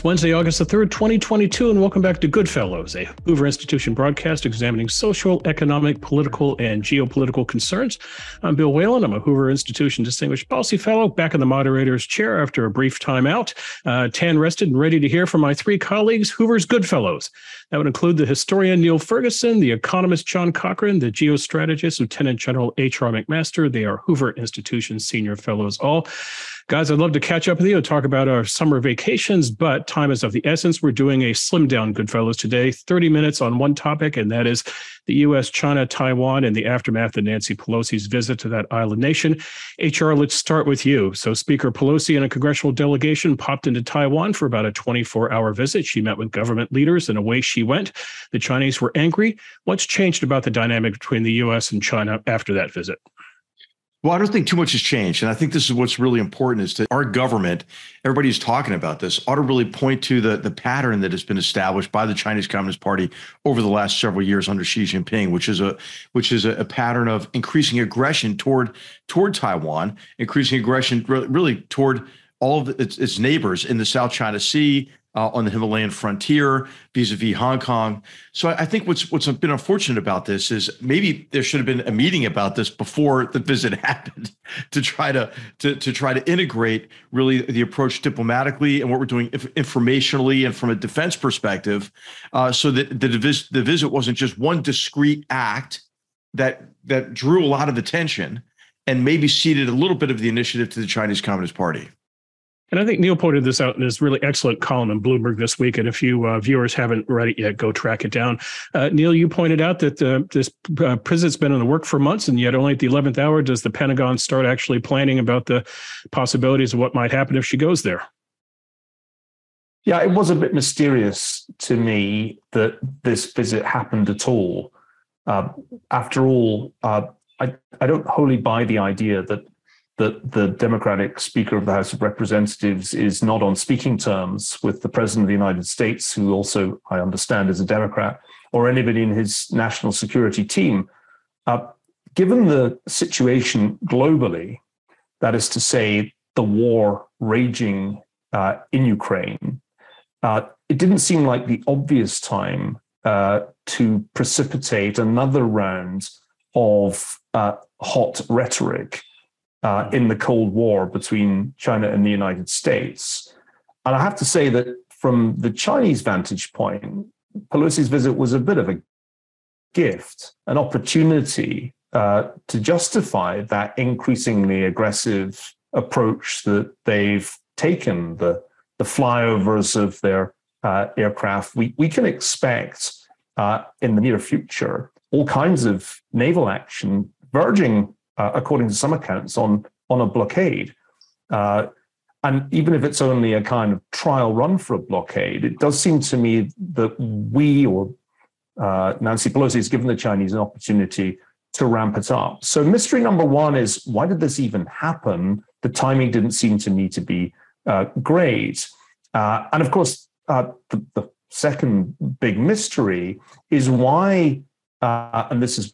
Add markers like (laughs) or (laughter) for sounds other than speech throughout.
It's Wednesday, August the 3rd, 2022, and welcome back to Goodfellows, a Hoover Institution broadcast examining social, economic, political, and geopolitical concerns. I'm Bill Whalen. I'm a Hoover Institution Distinguished Policy Fellow, back in the moderator's chair after a brief time out. Uh, tan rested and ready to hear from my three colleagues, Hoover's Goodfellows. That would include the historian Niall Ferguson, the economist John Cochrane, the geostrategist Lieutenant General H.R. McMaster. They are Hoover Institution senior fellows all. Guys, I'd love to catch up with you and talk about our summer vacations, but time is of the essence. We're doing a slim down Goodfellows today, 30 minutes on one topic, and that is the U.S., China, Taiwan, and the aftermath of Nancy Pelosi's visit to that island nation. HR, let's start with you. So, Speaker Pelosi and a congressional delegation popped into Taiwan for about a 24 hour visit. She met with government leaders, and away she went. The Chinese were angry. What's changed about the dynamic between the U.S. and China after that visit? Well, I don't think too much has changed. And I think this is what's really important is that our government, everybody's talking about this, ought to really point to the, the pattern that has been established by the Chinese Communist Party over the last several years under Xi Jinping, which is a which is a, a pattern of increasing aggression toward toward Taiwan, increasing aggression really toward all of its, its neighbors in the South China Sea, uh, on the Himalayan frontier vis-a-vis Hong Kong. So I, I, think what's what's been unfortunate about this is maybe there should have been a meeting about this before the visit (laughs) happened to try to to, to try to integrate really the approach diplomatically and what we're doing informationally and from a defense perspective, uh, so that the the visit wasn't just one discrete act that that drew a lot of attention and maybe ceded a little bit of the initiative to the Chinese Communist Party. And I think Niall pointed this out in his really excellent column in Bloomberg this week. And if you uh, viewers haven't read it yet, go track it down. Uh, Niall, you pointed out that uh, this uh, president's been in the work for months, and yet only at the 11th hour does the Pentagon start actually planning about the possibilities of what might happen if she goes there. Yeah, it was a bit mysterious to me that this visit happened at all. Uh, after all, uh, I, I don't wholly buy the idea that that the Democratic Speaker of the House of Representatives is not on speaking terms with the President of the United States, who also, I understand, is a Democrat, or anybody in his national security team. Uh, given the situation globally, that is to say, the war raging uh, in Ukraine, uh, it didn't seem like the obvious time uh, to precipitate another round of uh, hot rhetoric uh, in the Cold War between China and the United States. And I have to say that from the Chinese vantage point, Pelosi's visit was a bit of a gift, an opportunity uh, to justify that increasingly aggressive approach that they've taken, the, the flyovers of their uh, aircraft. We, we can expect uh, in the near future all kinds of naval action verging uh, according to some accounts, on on a blockade. Uh, and even if it's only a kind of trial run for a blockade, it does seem to me that we or uh, Nancy Pelosi has given the Chinese an opportunity to ramp it up. So mystery number one is why did this even happen? The timing didn't seem to me to be uh, great. Uh, and of course, uh, the, the, second big mystery is why, uh, and this is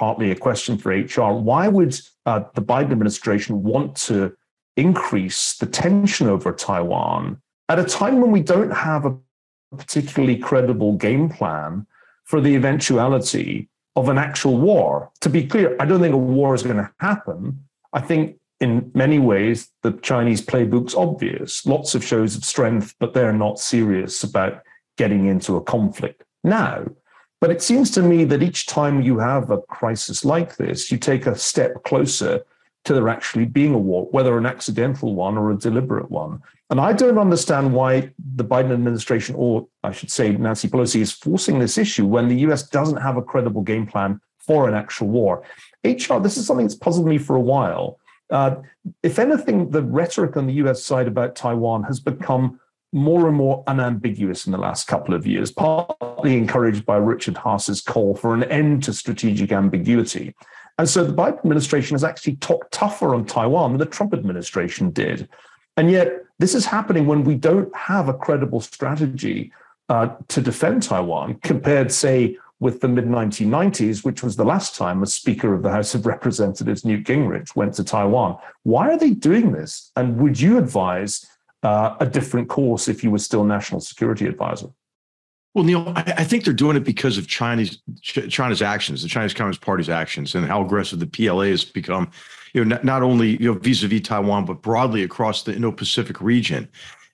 partly a question for HR. Why would uh, the Biden administration want to increase the tension over Taiwan at a time when we don't have a particularly credible game plan for the eventuality of an actual war? To be clear, I don't think a war is going to happen. I think in many ways the Chinese playbook's obvious. Lots of shows of strength, but they're not serious about getting into a conflict now. But it seems to me that each time you have a crisis like this, you take a step closer to there actually being a war, whether an accidental one or a deliberate one. And I don't understand why the Biden administration, or I should say Nancy Pelosi, is forcing this issue when the US doesn't have a credible game plan for an actual war. HR, this is something that's puzzled me for a while. Uh, if anything, the rhetoric on the US side about Taiwan has become more and more unambiguous in the last couple of years, partly encouraged by Richard Haass's call for an end to strategic ambiguity. And so the Biden administration has actually talked tougher on Taiwan than the Trump administration did. And yet, this is happening when we don't have a credible strategy uh, to defend Taiwan, compared, say, with the mid 1990s, which was the last time a Speaker of the House of Representatives, Newt Gingrich, went to Taiwan. Why are they doing this? And would you advise uh, a different course if you were still national security advisor? Well, Niall, I, think they're doing it because of Chinese China's actions, the Chinese Communist Party's actions, and how aggressive the PLA has become. You know, not, not only you know vis-a-vis Taiwan, but broadly across the Indo-Pacific region.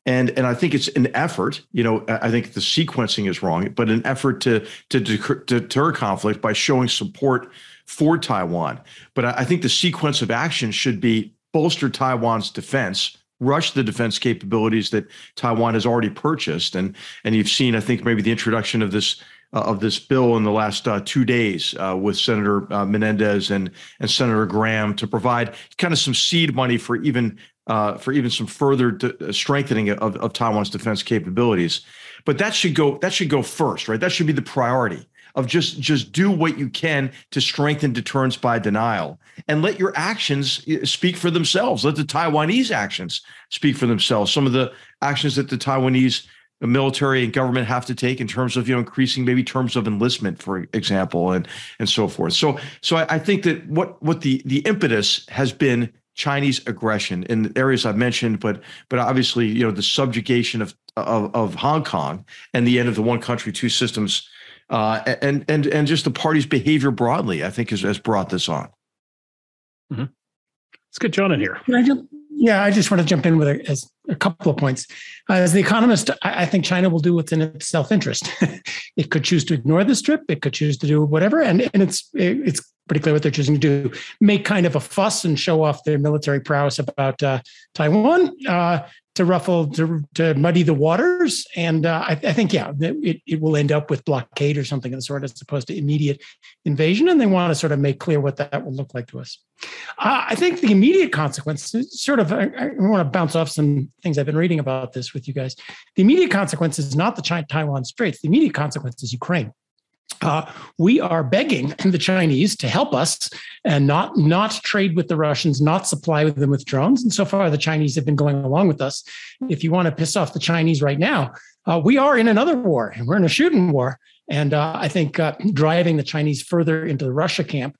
And and I think it's an effort. You know, I think the sequencing is wrong, but an effort to to deter conflict by showing support for Taiwan. But I, I think the sequence of action should be bolster Taiwan's defense rush the defense capabilities that Taiwan has already purchased. And and you've seen, I think, maybe the introduction of this uh, of this bill in the last uh, two days uh, with Senator uh, Menendez and and Senator Graham to provide kind of some seed money for even uh, for even some further de- uh, strengthening of, of Taiwan's defense capabilities. But that should go that should go first, right? That should be the priority of just just do what you can to strengthen deterrence by denial. And let your actions eh, speak for themselves. Let the taiwanese actions speak for themselves. Some of the actions that the taiwanese military and government have to take in terms of you know increasing maybe terms of enlistment for example and and so forth. So so I, I think that what what the the impetus has been Chinese aggression in the areas I've mentioned, but but obviously, you know, the subjugation of of, of Hong Kong and the end of the one country, two systems uh, and and and just the party's behavior broadly, I think, has, has brought this on. Mm-hmm. Let's get John in here. yeah, I just want to jump in with a, a couple of points. Uh, as the economist, I, I, think China will do what's in its self-interest. (laughs) it could choose to ignore this trip. It could choose to do whatever, and and it's it's pretty clear what they're choosing to do: make kind of a fuss and show off their military prowess about uh, Taiwan, uh, to ruffle to, to muddy the waters. And uh, I, I, think yeah it, it will end up with blockade or something of the sort as opposed to immediate invasion. And they want to sort of make clear what that will look like to us. Uh, i think the immediate consequence sort of I, I, want to bounce off some things i've been reading about this with you guys. The immediate consequence is not the China, taiwan straits. The immediate consequence is ukraine uh, we are begging (laughs) the Chinese to help us and not not trade with the Russians, not supply them with drones. And so far, the Chinese have been going along with us. If you want to piss off the Chinese right now, uh, we are in another war, and we're in a shooting war. And uh, I think uh, driving the Chinese further into the Russia camp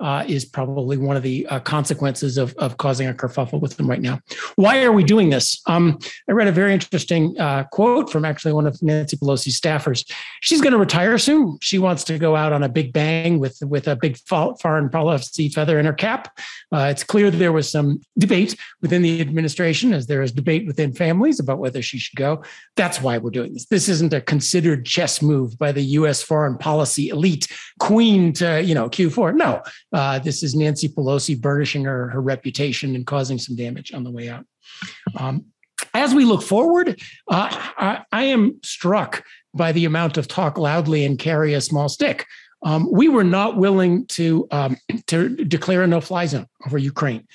uh, is probably one of the uh, consequences of, of causing a kerfuffle with them right now. Why are we doing this? Um, I read a very interesting uh, quote from actually one of Nancy Pelosi's staffers. She's going to retire soon. She wants to go out on a big bang with with a big foreign policy feather in her cap. Uh, it's clear there was some debate within the administration, as there is debate within families about whether she should go. That's why we're doing this. This isn't a considered chess move by the U.S. foreign policy elite queen to you know Q4. No, uh, this is Nancy Pelosi burnishing her, her reputation and causing some damage on the way out. Um, as we look forward, uh, I, I, am struck by the amount of talk loudly and carry a small stick. Um, we were not willing to um, (clears throat) to declare a no-fly zone over Ukraine.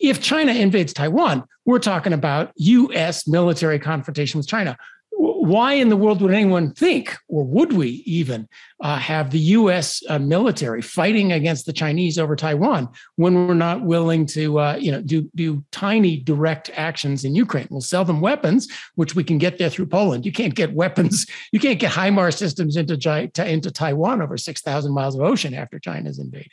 If China invades Taiwan, we're talking about U.S. military confrontation with China why in the world would anyone think, or would we even, uh, have the U.S. Uh, military fighting against the Chinese over Taiwan when we're not willing to, uh, you know, do do tiny direct actions in Ukraine? We'll sell them weapons, which we can get there through Poland. You can't get weapons, (laughs) you can't get HIMARS systems into into Taiwan over six thousand miles of ocean after China's invaded.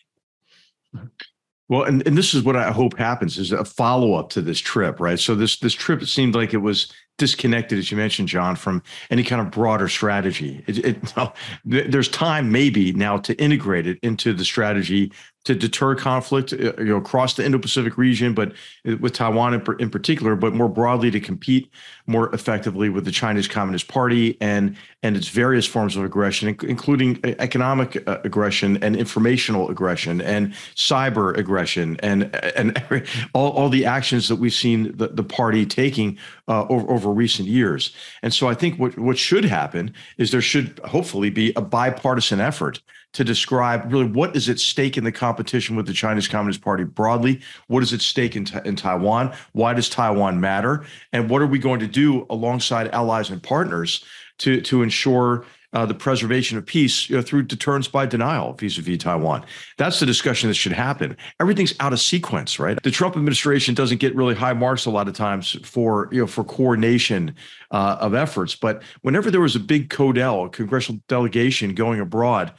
Well, and, and this is what I hope happens is a follow up to this trip, right? So this this trip seemed like it was disconnected, as you mentioned, John, from any kind of broader strategy. It, it, there's time maybe now to integrate it into the strategy to deter conflict, uh, you know, across the Indo-Pacific region, but uh, with Taiwan in, in, particular, but more broadly to compete more effectively with the Chinese Communist Party and and its various forms of aggression, including uh, economic aggression and informational aggression and cyber aggression and and (laughs) all, all the actions that we've seen the, the party taking uh, over, over recent years. And so I think what what should happen is there should hopefully be a bipartisan effort to describe really what is at stake in the competition with the Chinese Communist Party broadly. What is at stake in, in Taiwan? Why does Taiwan matter? And what are we going to do alongside allies and partners to, to ensure uh, the preservation of peace you know, through deterrence by denial vis-a-vis Taiwan. That's the discussion that should happen. Everything's out of sequence, right? The Trump administration doesn't get really high marks a lot of times for you know for coordination uh, of efforts, but whenever there was a big CODEL, a congressional delegation going abroad,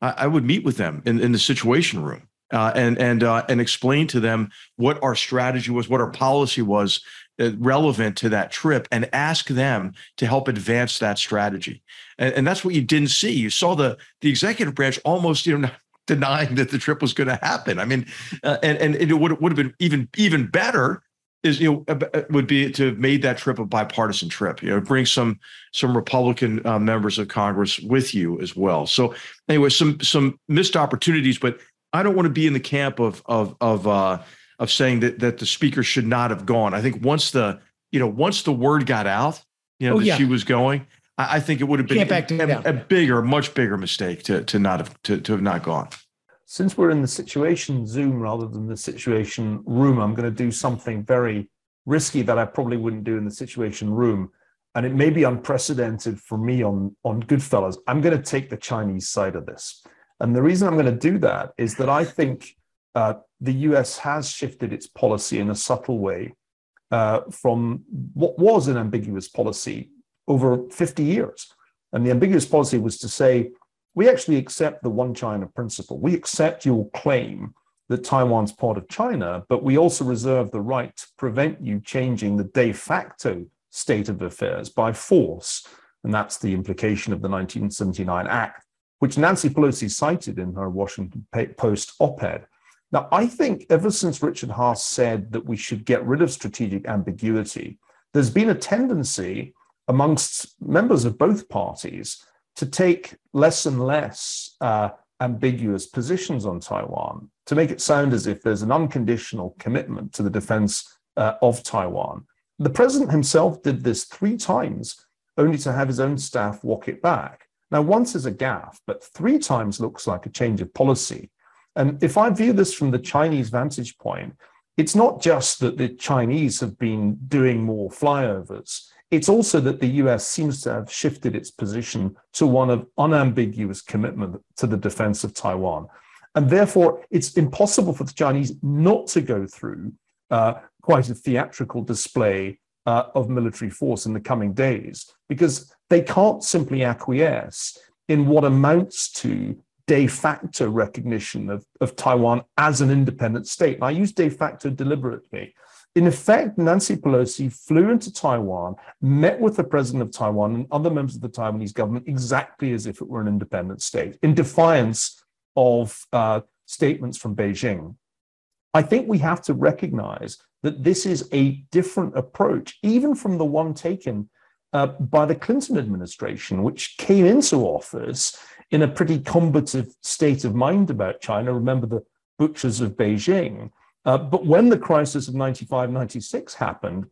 I, I would meet with them in, in the Situation Room uh, and and uh, and explain to them what our strategy was, what our policy was relevant to that trip, and ask them to help advance that strategy. And, and that's what you didn't see. You saw the the executive branch almost you know (laughs) denying that the trip was going to happen. I mean, uh, and and it would would have been even even better is you know uh, would be to have made that trip a bipartisan trip. You know, bring some some Republican uh, members of Congress with you as well. So anyway, some some missed opportunities, but I don't want to be in the camp of of of uh, of saying that that the speaker should not have gone. I think once the you know once the word got out, you know oh, that yeah. she was going, I, I, think it would have been a, a, bigger, much bigger mistake to to not have to, to have not gone since we're in the situation Zoom rather than the situation room, I'm going to do something very risky that I probably wouldn't do in the situation room. And it may be unprecedented for me on, on Goodfellows. I'm going to take the Chinese side of this. And the reason I'm going to do that is that I think uh, the US has shifted its policy in a subtle way uh, from what was an ambiguous policy over 50 years. And the ambiguous policy was to say, we actually accept the one China principle. We accept your claim that Taiwan's part of China, but we also reserve the right to prevent you changing the de facto state of affairs by force. And that's the implication of the 1979 Act, which Nancy Pelosi cited in her Washington Post op ed. Now, I think ever since Richard Haass said that we should get rid of strategic ambiguity, there's been a tendency amongst members of both parties to take less and less uh, ambiguous positions on Taiwan, to make it sound as if there's an unconditional commitment to the defense uh, of Taiwan. The president himself did this three times, only to have his own staff walk it back. Now, once is a gaffe, but three times looks like a change of policy. And if I view this from the Chinese vantage point, it's not just that the Chinese have been doing more flyovers. It's also that the US seems to have shifted its position to one of unambiguous commitment to the defense of Taiwan. And therefore, it's impossible for the Chinese not to go through uh, quite a theatrical display uh, of military force in the coming days because they can't simply acquiesce in what amounts to de facto recognition of, of Taiwan as an independent state. And I use de facto deliberately in effect, Nancy Pelosi flew into Taiwan, met with the president of Taiwan and other members of the Taiwanese government exactly as if it were an independent state, in defiance of uh, statements from Beijing. I think we have to recognize that this is a different approach, even from the one taken uh, by the Clinton administration, which came into office in a pretty combative state of mind about China. Remember the butchers of Beijing. Uh, but when the crisis of 95, 96 happened,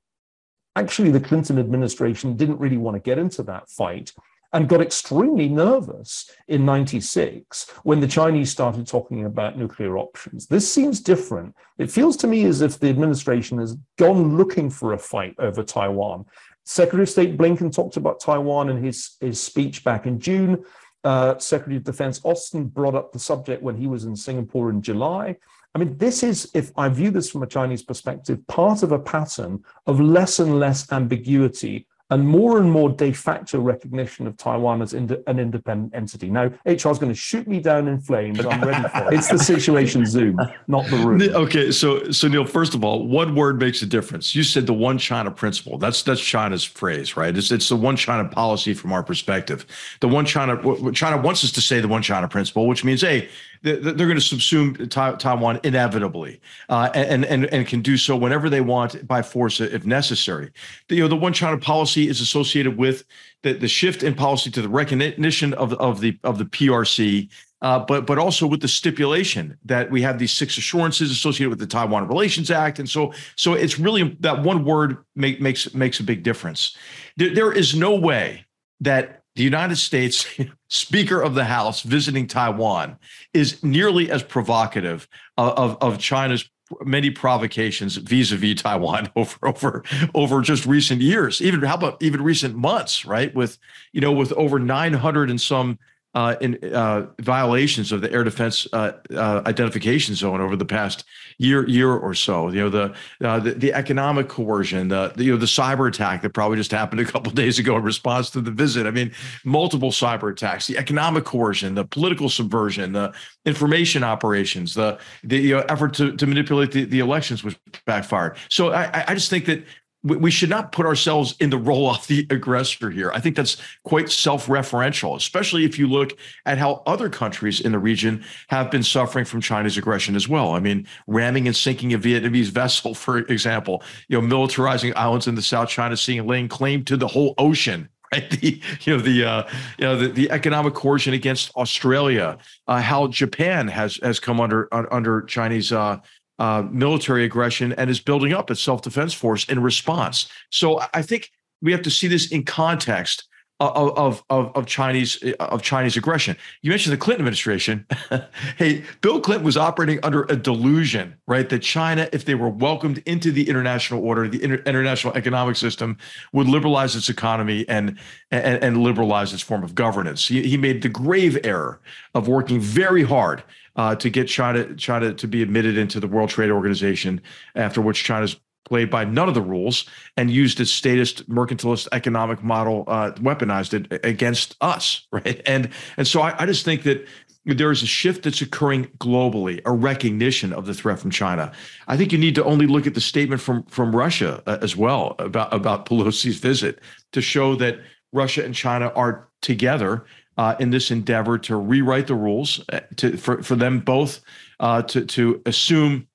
actually the Clinton administration didn't really want to get into that fight and got extremely nervous in 96 when the Chinese started talking about nuclear options. This seems different. It feels to me as if the administration has gone looking for a fight over Taiwan. Secretary of State Blinken talked about Taiwan in his, his speech back in June. Uh, Secretary of Defense Austin brought up the subject when he was in Singapore in July. I mean, this is, if I view this from a Chinese perspective, part of a pattern of less and less ambiguity and more and more de facto recognition of Taiwan as ind- an independent entity. Now, HR is going to shoot me down in flames. but I'm ready for it. (laughs) It's the situation Zoom, not the room. Okay, so so Niall, first of all, one word makes a difference. You said the one China principle. That's that's China's phrase, right? It's it's the one China policy from our perspective. The one China China wants us to say the one China principle, which means, hey, they're going to subsume Taiwan inevitably, uh, and and and can do so whenever they want by force if necessary. You know, the one China policy is associated with the, the shift in policy to the recognition of of the of the PRC. Uh, but but also with the stipulation that we have these six assurances associated with the Taiwan Relations Act, and so so it's really that one word make, makes makes a big difference. There, there is no way that the United States Speaker of the House visiting Taiwan is nearly as provocative of, of, of China's many provocations vis-a-vis Taiwan (laughs) over over over just recent years, even how about even recent months, right? With you know, with over 900 and some uh, in uh, violations of the air defense uh, uh, identification zone over the past year year or so. You know the uh, the, the, economic coercion, the, the, you know the cyber attack that probably just happened a couple (laughs) days ago in response to the visit. I mean, multiple cyber attacks, the economic coercion, the political subversion, the information operations, the the you know, effort to to manipulate the, the elections was backfired. So I I just think that we should not put ourselves in the role of the aggressor here. I think that's quite self referential, especially if you look at how other countries in the region have been suffering from China's aggression as well. I mean, ramming and sinking a Vietnamese vessel, (laughs) for example, you know, militarizing islands in the South China Sea and laying claim to the whole ocean. (laughs) Right, the you know the uh, you know the, the economic coercion against Australia, uh, how Japan has has come under under Chinese uh, uh, military aggression and is building up its self defense force in response. So I think we have to see this in context of, of, of, Chinese of Chinese aggression. You mentioned the Clinton administration. (laughs) hey, Bill Clinton was operating under a delusion, right? That China, if they were welcomed into the international order, the inter- international economic system, would liberalize its economy and and, and liberalize its form of governance. He, he made the grave error of working very hard uh, to get China China to be admitted into the World Trade Organization, after which China's played by none of the rules and used its statist mercantilist economic model, uh, weaponized it against us, (laughs) right? And and so I, I just think that there is a shift that's occurring globally, a recognition of the threat from China. I think you need to only look at the statement from from Russia uh, as well about about Pelosi's visit to show that Russia and China are together uh, in this endeavor to rewrite the rules uh, to for, for them both uh, to to assume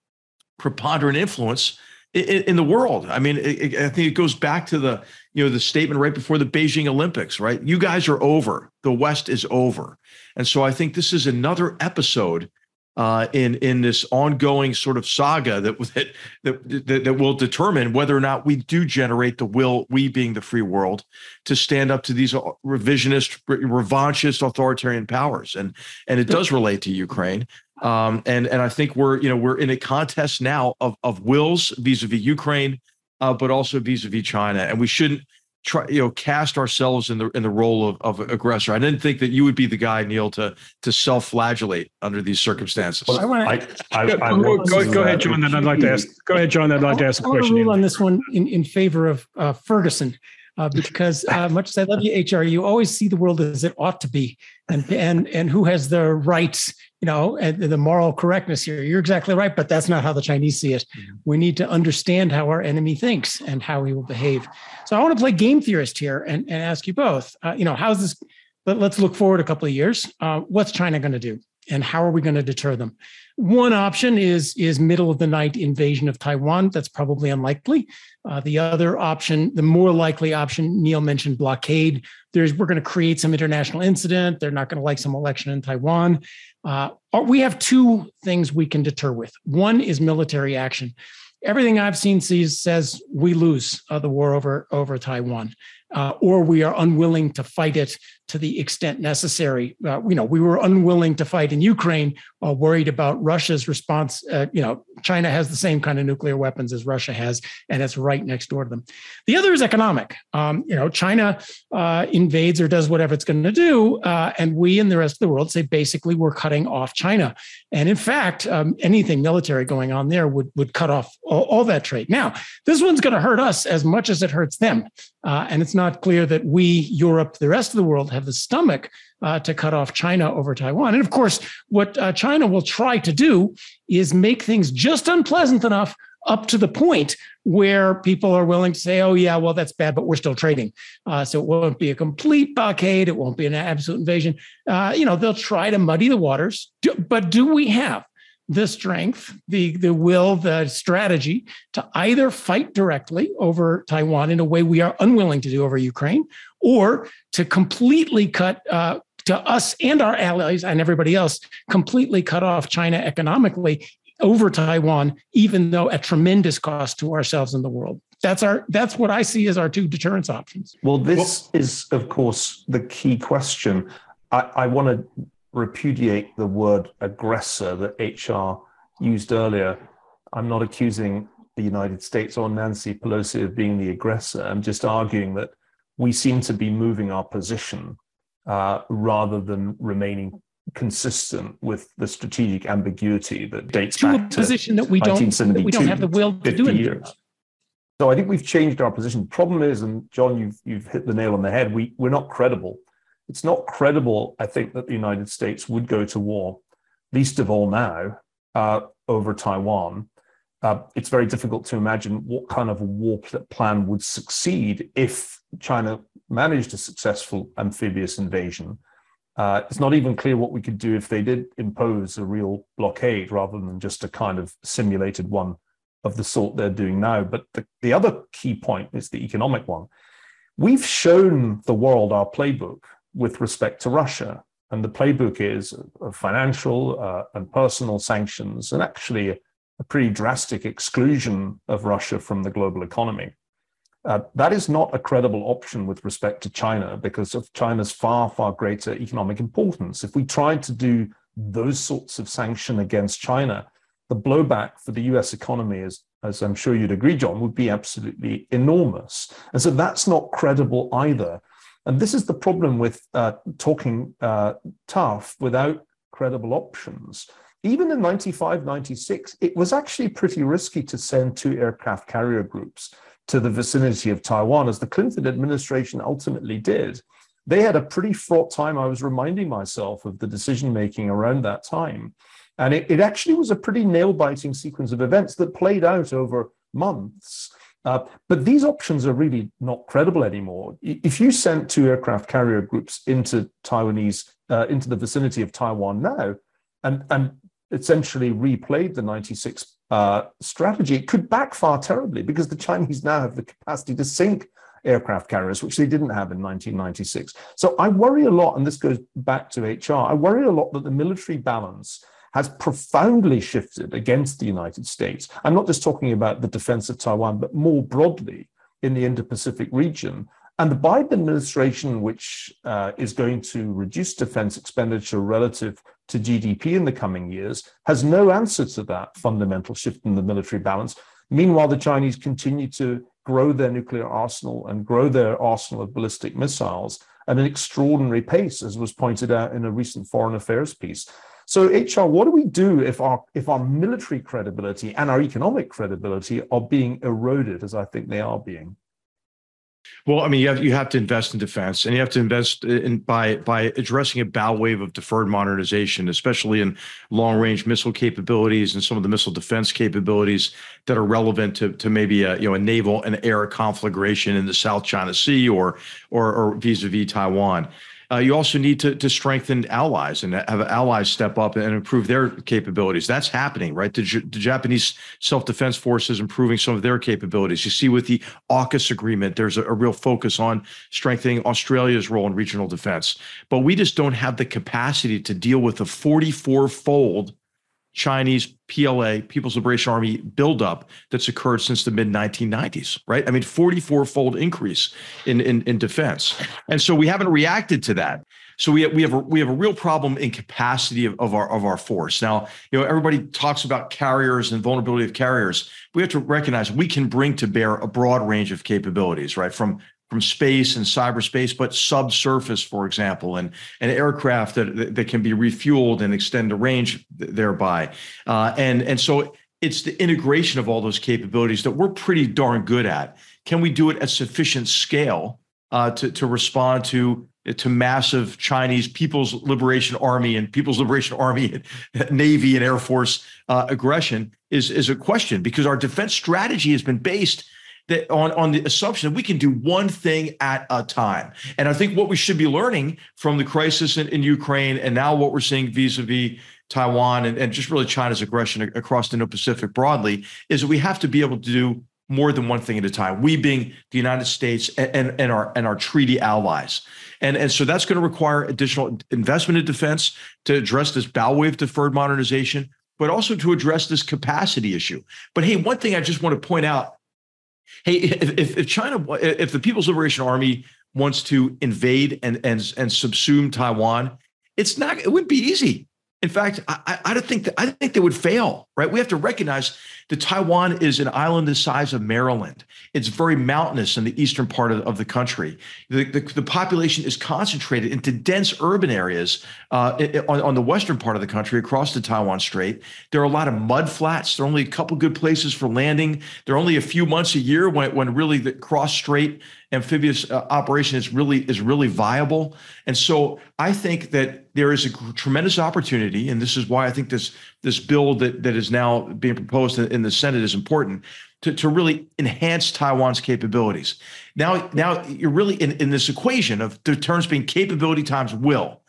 preponderant influence in, in the world. I mean, it, it, I think it goes back to the you know the statement right before the Beijing Olympics, right? You guys are over. The West is over, and so I think this is another episode uh, in in this ongoing sort of saga that (laughs) that, that that will determine whether or not we do generate the will, we being the free world, to stand up to these uh, revisionist, revanchist, authoritarian powers, and and it does relate to Ukraine. Um, and and I think we're you know we're in a contest now of of wills vis-a-vis Ukraine, uh, but also vis-a-vis China, and we shouldn't try you know cast ourselves in the in the role of, of aggressor. I didn't think that you would be the guy, Niall, to to self-flagellate under these circumstances. Well, I want to go, go, go, ahead, John. Then I'd like to ask. Go ahead, John. I'd like to ask a question. rule on this one in, in favor of uh, Ferguson. Uh, (laughs) because uh, much as I love you, HR, you always see the world as it ought to be, and and and who has the rights you know, and the moral correctness here. You're exactly right, but that's not how the Chinese see it. Mm-hmm. We need to understand how our enemy thinks and how he will behave. So I want to play game theorist here and, and ask you both, uh, you know, how's this? But Let, us look forward a couple of years. Uh, what's China going to do? And how are we going to deter them? One option is is middle of the night invasion of Taiwan. That's probably unlikely. Uh, the other option, the more likely option, Niall mentioned blockade. There's we're going to create some international incident. They're not going to like some election in Taiwan. Uh, we have two things we can deter with. One is military action. Everything I've seen sees, says we lose uh, the war over over Taiwan uh, or we are unwilling to fight it to the extent necessary. Uh, you know, we were unwilling to fight in Ukraine, uh, worried about Russia's response. Uh, you know, China has the same kind of nuclear weapons as Russia has, and it's right next door to them. The other is economic. Um, you know, China uh, invades or does whatever it's going to do, uh, and we and the rest of the world say basically we're cutting off China. And in fact, um, anything military going on there would would cut off all, all that trade. Now, this one's going to hurt us as much as it hurts them, and it's not clear that we, Europe, the rest of the world, have the stomach uh, to cut off China over Taiwan. And of course, what uh, China will try to do is make things just unpleasant enough up to the point where people are willing to say, oh, yeah, well, that's bad, but we're still trading. Uh, so it won't be a complete blockade. It won't be an absolute invasion. Uh, you know, they'll try to muddy the waters. Do, but do we have the strength, the, the will, the strategy to either fight directly over Taiwan in a way we are unwilling to do over Ukraine, or to completely cut uh, to us and our allies and everybody else, completely cut off China economically over Taiwan, even though at tremendous cost to ourselves and the world. That's our that's what I see as our two deterrence options. Well, this well, is of course the key question. I, I want to repudiate the word aggressor that HR used earlier. I'm not accusing the United States or Nancy Pelosi of being the aggressor. I'm just arguing that we seem to be moving our position uh, rather than remaining consistent with the strategic ambiguity that dates to back a position that we don't that we don't have the will to do it. So I think we've changed our position. The problem is, and John, you've you've hit the nail on the head. We we're not credible. It's not credible. I think that the United States would go to war, least of all now, uh, over Taiwan. Uh, it's very difficult to imagine what kind of a war plan would succeed if China managed a successful amphibious invasion. Uh, it's not even clear what we could do if they did impose a real blockade rather than just a kind of simulated one of the sort they're doing now. But the, the other key point is the economic one. We've shown the world our playbook with respect to Russia. And the playbook is financial uh, and personal sanctions, and actually a, a pretty drastic exclusion of Russia from the global economy. Uh, that is not a credible option with respect to China because of China's far, far greater economic importance. If we tried to do those sorts of sanction against China, the blowback for the US economy, is, as I'm sure you'd agree, John, would be absolutely enormous. And so that's not credible either. And this is the problem with uh, talking uh, tough without credible options. Even in 95, 96, it was actually pretty risky to send two aircraft carrier groups to the vicinity of Taiwan, as the Clinton administration ultimately did. They had a pretty fraught time. I was reminding myself of the decision making around that time. And it, it actually was a pretty nail biting sequence of events that played out over months. Uh, but these options are really not credible anymore. If you sent two aircraft carrier groups into Taiwanese, uh, into the vicinity of Taiwan now, and, and essentially replayed the 96 uh, strategy, it could backfire terribly because the Chinese now have the capacity to sink aircraft carriers, which they didn't have in 1996. So I worry a lot, and this goes back to HR, I worry a lot that the military balance has profoundly shifted against the United States. I'm not just talking about the defense of Taiwan, but more broadly in the Indo Pacific region. And the Biden administration, which uh, is going to reduce defense expenditure relative to GDP in the coming years, has no answer to that fundamental shift in the military balance. Meanwhile, the Chinese continue to grow their nuclear arsenal and grow their arsenal of ballistic missiles at an extraordinary pace, as was pointed out in a recent foreign affairs piece. So, HR, what do we do if our if our military credibility and our economic credibility are being eroded, as I think they are being? Well, I mean, you have you have to invest in defense, and you have to invest in by by addressing a bow wave of deferred modernization, especially in long range missile capabilities and some of the missile defense capabilities that are relevant to to maybe a you know a naval and air conflagration in the South China Sea or or, vis a vis Taiwan. Uh, you also need to, to strengthen allies and have allies step up and improve their capabilities. That's happening, right? The, the Japanese self defense forces improving some of their capabilities. You see, with the AUKUS agreement, there's a, a real focus on strengthening Australia's role in regional defense. But we just don't have the capacity to deal with the 44 fold Chinese PLA, People's Liberation Army buildup that's occurred since the mid 1990s, right? I mean, 44 fold increase in, in, in defense. And so we haven't reacted to that. So we have, we have a, we have a real problem in capacity of, of our of our force. Now, you know, everybody talks about carriers and vulnerability of carriers. We have to recognize we can bring to bear a broad range of capabilities, right? From from space and cyberspace, but subsurface, for example, and an aircraft that, that can be refueled and extend the range thereby. Uh, and, and so it's the integration of all those capabilities that we're pretty darn good at. Can we do it at sufficient scale uh, to, to respond to to massive Chinese People's Liberation Army and People's Liberation Army, and (laughs) Navy and Air Force uh, aggression is is a question because our defense strategy has been based that on, on the assumption that we can do one thing at a time. And I think what we should be learning from the crisis in, in Ukraine and now what we're seeing vis-a-vis Taiwan and, and just really China's aggression across the Indo-Pacific broadly is that we have to be able to do more than one thing at a time. We being the United States and, and, and our and our treaty allies. And, and so that's going to require additional investment in defense to address this bow wave deferred modernization, but also to address this capacity issue. But hey, one thing I just want to point out Hey, if, if China, if the People's Liberation Army wants to invade and and and subsume Taiwan, it's not. It wouldn't be easy. In fact, I, I don't think that I think they would fail. Right? We have to recognize that Taiwan is an island the size of Maryland. It's very mountainous in the eastern part of, of the country. The, the, the, population is concentrated into dense urban areas uh, on, on, the western part of the country across the Taiwan Strait. There are a lot of mud flats. There are only a couple good places for landing. There are only a few months a year when, when really the cross strait amphibious uh, operation is really is really viable. And so I think that there is a tremendous opportunity, and this is why I think this this bill that that is now being proposed in the Senate is important to, to really enhance Taiwan's capabilities. Now, now you're really in, in this equation of the terms being capability times will.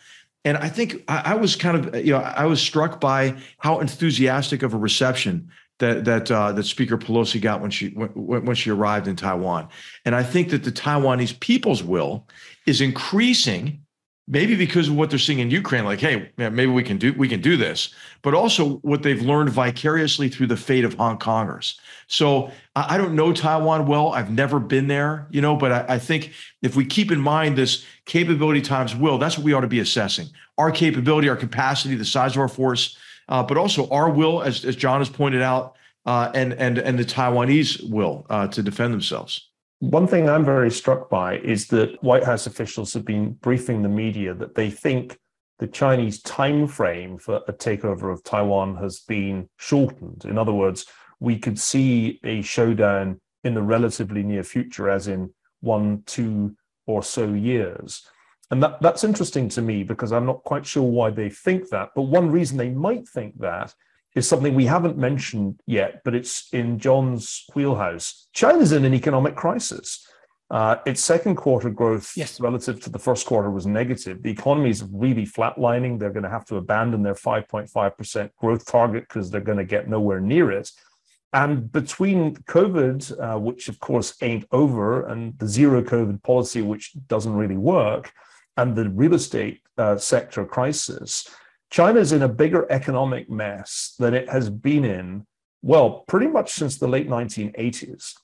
And I think I, I was kind of, you know, I was struck by how enthusiastic of a reception that that uh, that Speaker Pelosi got when she when, when she arrived in Taiwan. And I think that the Taiwanese people's will is increasing, maybe because of what they're seeing in Ukraine. Like, hey, maybe we can do we can do this, but also what they've learned vicariously through the fate of Hong Kongers. So I, don't know Taiwan well. I've never been there, you know, but I, I think if we keep in mind this capability times will, that's what we ought to be assessing: our capability, our capacity, the size of our force uh, but also our will, as, as John has pointed out, uh, and and and the Taiwanese will uh, to defend themselves. One thing I'm very struck by is that White House officials have been briefing the media that they think the Chinese time frame for a takeover of Taiwan has been shortened. In other words, we could see a showdown in the relatively near future, as in one, two, or so years. And that, that's interesting to me because I'm not quite sure why they think that. But one reason they might think that is something we haven't mentioned yet, but it's in John's wheelhouse. China's in an economic crisis. Uh, its second quarter growth yes. relative to the first quarter was negative. The economy is really flatlining. They're going to have to abandon their 5.5% growth target because they're going to get nowhere near it. And between COVID, uh, which of course ain't over, and the zero COVID policy, which doesn't really work, and the real estate uh, sector crisis, China is in a bigger economic mess than it has been in, well, pretty much since the late 1980s.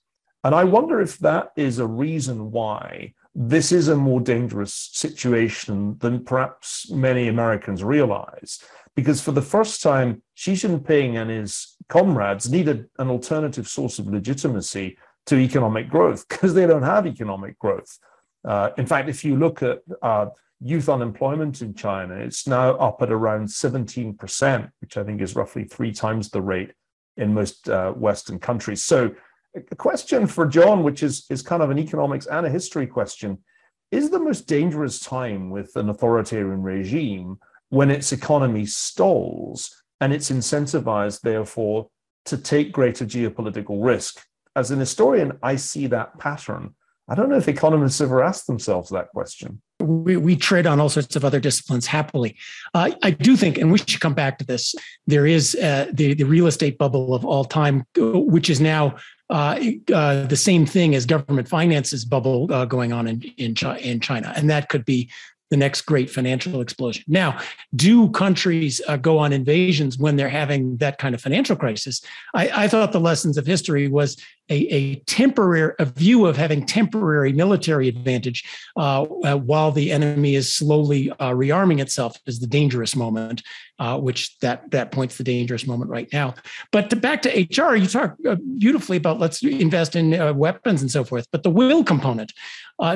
And I wonder if that is a reason why this is a more dangerous situation than perhaps many Americans realize. Because for the first time, Xi Jinping and his comrades needed an alternative source of legitimacy to economic growth because they don't have economic growth. Uh, in fact, if you look at uh, youth unemployment in China, it's now up at around 17%, which I think is roughly three times the rate in most uh, Western countries. So, a question for John, which is, is kind of an economics and a history question is the most dangerous time with an authoritarian regime when its economy stalls and it's incentivized, therefore, to take greater geopolitical risk. As an historian, I see that pattern I don't know if economists ever asked themselves that question. We, we trade on all sorts of other disciplines happily. Uh, I do think, and we should come back to this, there is uh, the, the real estate bubble of all time, which is now uh, uh, the same thing as government finances bubble uh, going on in in, in China, and that could be the next great financial explosion. Now, do countries uh, go on invasions when they're having that kind of financial crisis? I, I thought the lessons of history was a, a, temporary a view of having temporary military advantage uh, uh, while the enemy is slowly uh, rearming itself is the dangerous moment, uh, which that that points the dangerous moment right now. But to, back to HR, you talk uh, beautifully about let's invest in weapons and so forth. But the will component,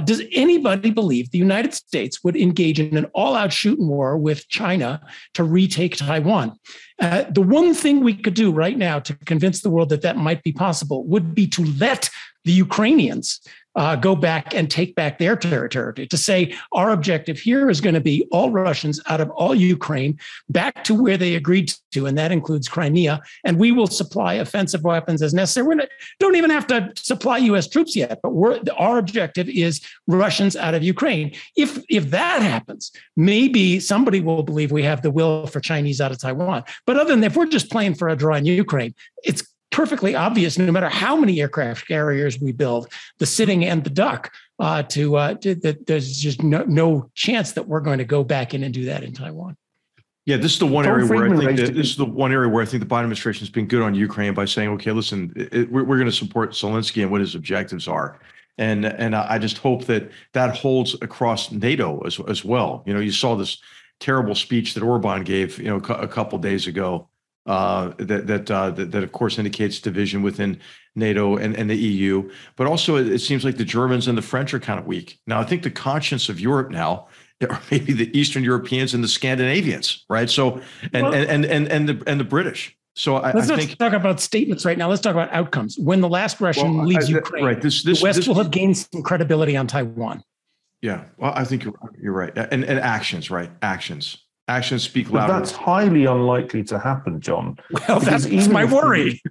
does anybody believe the United States would engage in an all-out shooting war with China to retake Taiwan? Uh, the one thing we could do right now to convince the world that that might be possible would be to let the Ukrainians uh, go back and take back their territory. To say our objective here is going to be all Russians out of all Ukraine back to where they agreed to, and that includes Crimea. And we will supply offensive weapons as necessary. We don't even have to supply U.S. troops yet, but our objective is Russians out of Ukraine. If if that happens, maybe somebody will believe we have the will for Chinese out of Taiwan. But other than that, if we're just playing for a draw in Ukraine, it's perfectly obvious, no matter how many aircraft carriers we build, the sitting and the duck, uh, to, uh, to that there's just no, no chance that we're going to go back in and do that in Taiwan. Yeah, this is the one Tom area Friedman where I think that, this is the one area where I think the Biden administration has been good on Ukraine by saying, okay, listen, it, we're, we're going to support Zelensky and what his objectives are. And and I just hope that that holds across NATO as as well. You know, you saw this terrible speech that Orban gave, you know, a couple days ago uh, that that, uh, that, that of course indicates division within NATO and, and the EU. But also, it, it, seems like the Germans and the French are kind of weak. Now, I think the conscience of Europe now (laughs) are maybe the Eastern Europeans and the Scandinavians, right? So, and well, and, and and and the and the British. So I, let's I not think, talk about statements right now. Let's talk about outcomes. When the last Russian well, leaves I, Ukraine, right? This, this, the West this, will have gained some credibility on Taiwan. Yeah, well, I think you're you're right, and and actions, right? Actions, actions speak louder. But that's highly unlikely to happen, John. (laughs) Well, that's, that's my worry.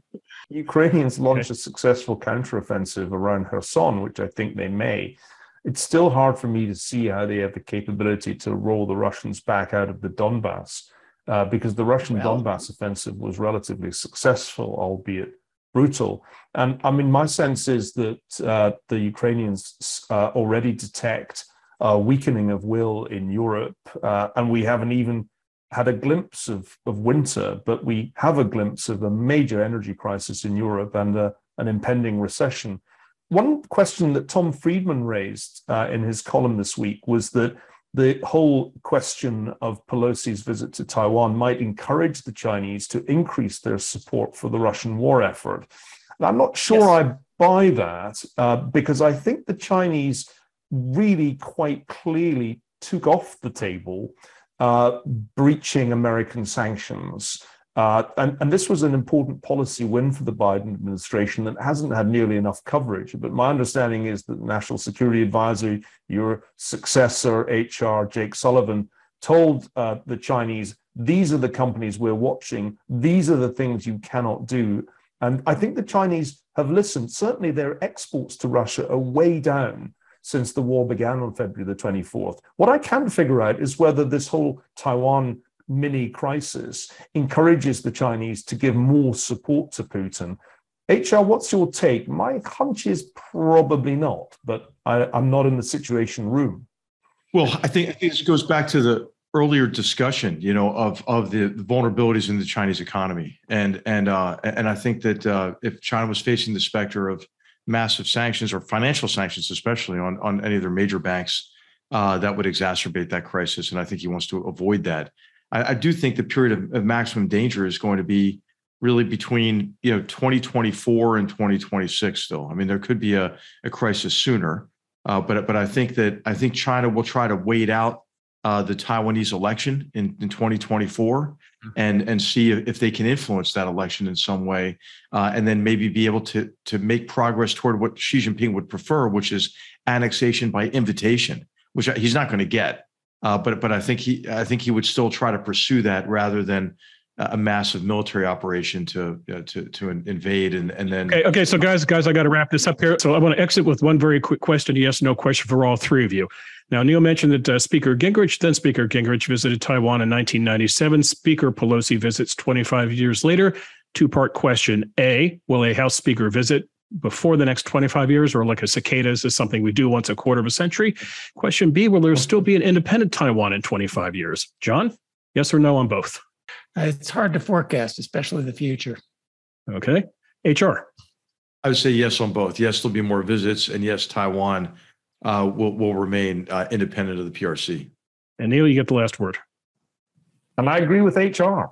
Ukrainians (laughs) launch a successful counteroffensive around Kherson, which I think they may. It's still hard for me to see how they have the capability to roll the Russians back out of the Donbass uh, because the Russian well, Donbass offensive was relatively successful, albeit brutal. And I mean, my sense is that uh, the Ukrainians uh, already detect a weakening of will in Europe, uh, and we haven't even had a glimpse of, of winter, but we have a glimpse of a major energy crisis in Europe and a, an impending recession. One question that Tom Friedman raised uh, in his column this week was that the whole question of Pelosi's visit to Taiwan might encourage the Chinese to increase their support for the Russian war effort. And I'm not sure yes. I buy that uh, because I think the Chinese really quite clearly took off the table uh, breaching American sanctions. Uh, and, and, this was an important policy win for the Biden administration that hasn't had nearly enough coverage. But my understanding is that National Security Advisor, your successor, HR, Jake Sullivan, told uh, the Chinese, these are the companies we're watching, these are the things you cannot do. And I think the Chinese have listened. Certainly, their exports to Russia are way down since the war began on February the 24th. What I can't figure out is whether this whole Taiwan mini crisis encourages the Chinese to give more support to Putin. HR, what's your take? My hunch is probably not, but I, am not in the situation room. Well, I think, I think this goes back to the earlier discussion, you know, of of the, vulnerabilities in the Chinese economy, and and uh, and I think that uh, if China was facing the specter of massive sanctions or financial sanctions, especially on, on any of their major banks, uh, that would exacerbate that crisis. And I think he wants to avoid that. I, I do think the period of, of, maximum danger is going to be really between you know 2024 and 2026 still. I mean, there could be a, a crisis sooner. Uh, but but I think that I think China will try to wait out uh, the Taiwanese election in, in 2024 mm-hmm. and and see if they can influence that election in some way, uh, and then maybe be able to to make progress toward what Xi Jinping would prefer, which is annexation by invitation, which he's not going to get. Uh, but but I think he I think he would still try to pursue that rather than a massive military operation to uh, to to invade and and then okay okay so guys guys I got to wrap this up here so I want to exit with one very quick question yes no question for all three of you now, Niall mentioned that uh, Speaker Gingrich, then Speaker Gingrich, visited Taiwan in 1997. Speaker Pelosi visits 25 years later. Two part question A, will a House Speaker visit before the next 25 years, or like a cicadas is something we do once a quarter of a century? Question B, will there still be an independent Taiwan in 25 years? John, yes or no on both? It's hard to forecast, especially the future. Okay. HR. I would say yes on both. Yes, there'll be more visits, and yes, Taiwan uh, will will remain uh, independent of the PRC. And Niall, you get the last word. And I agree with HR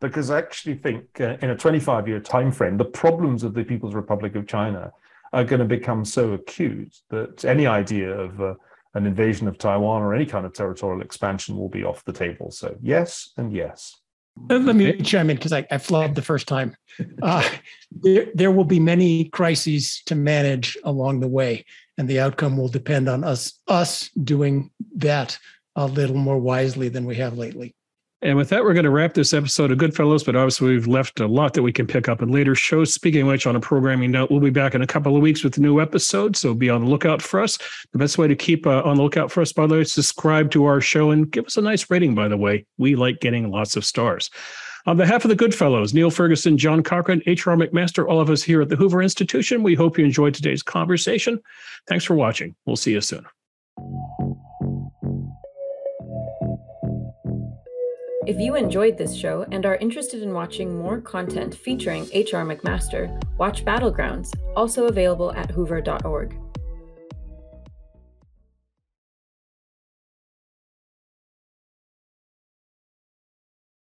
because I actually think uh, in a 25 year time frame, the problems of the People's Republic of China are going to become so acute that any idea of uh, an invasion of Taiwan or any kind of territorial expansion will be off the table. So yes and yes. Let me chime in because I, I flubbed the first time. Uh, there, there will be many crises to manage along the way and the outcome will depend on us us doing that a little more wisely than we have lately. And with that, we're going to wrap this episode of Goodfellows, but obviously we've left a lot that we can pick up in later shows. Speaking of which, on a programming note, we'll be back in a couple of weeks with a new episode, so be on the lookout for us. The best way to keep uh, on the lookout for us, by the way, is subscribe to our show and give us a nice rating, by the way. We like getting lots of stars. On behalf of the Goodfellows, Niall Ferguson, John Cochrane, H.R. McMaster, all of us here at the Hoover Institution, we hope you enjoyed today's conversation. Thanks for watching. We'll see you soon. If you enjoyed this show and are interested in watching more content featuring H.R. McMaster, watch Battlegrounds, also available at hoover.org.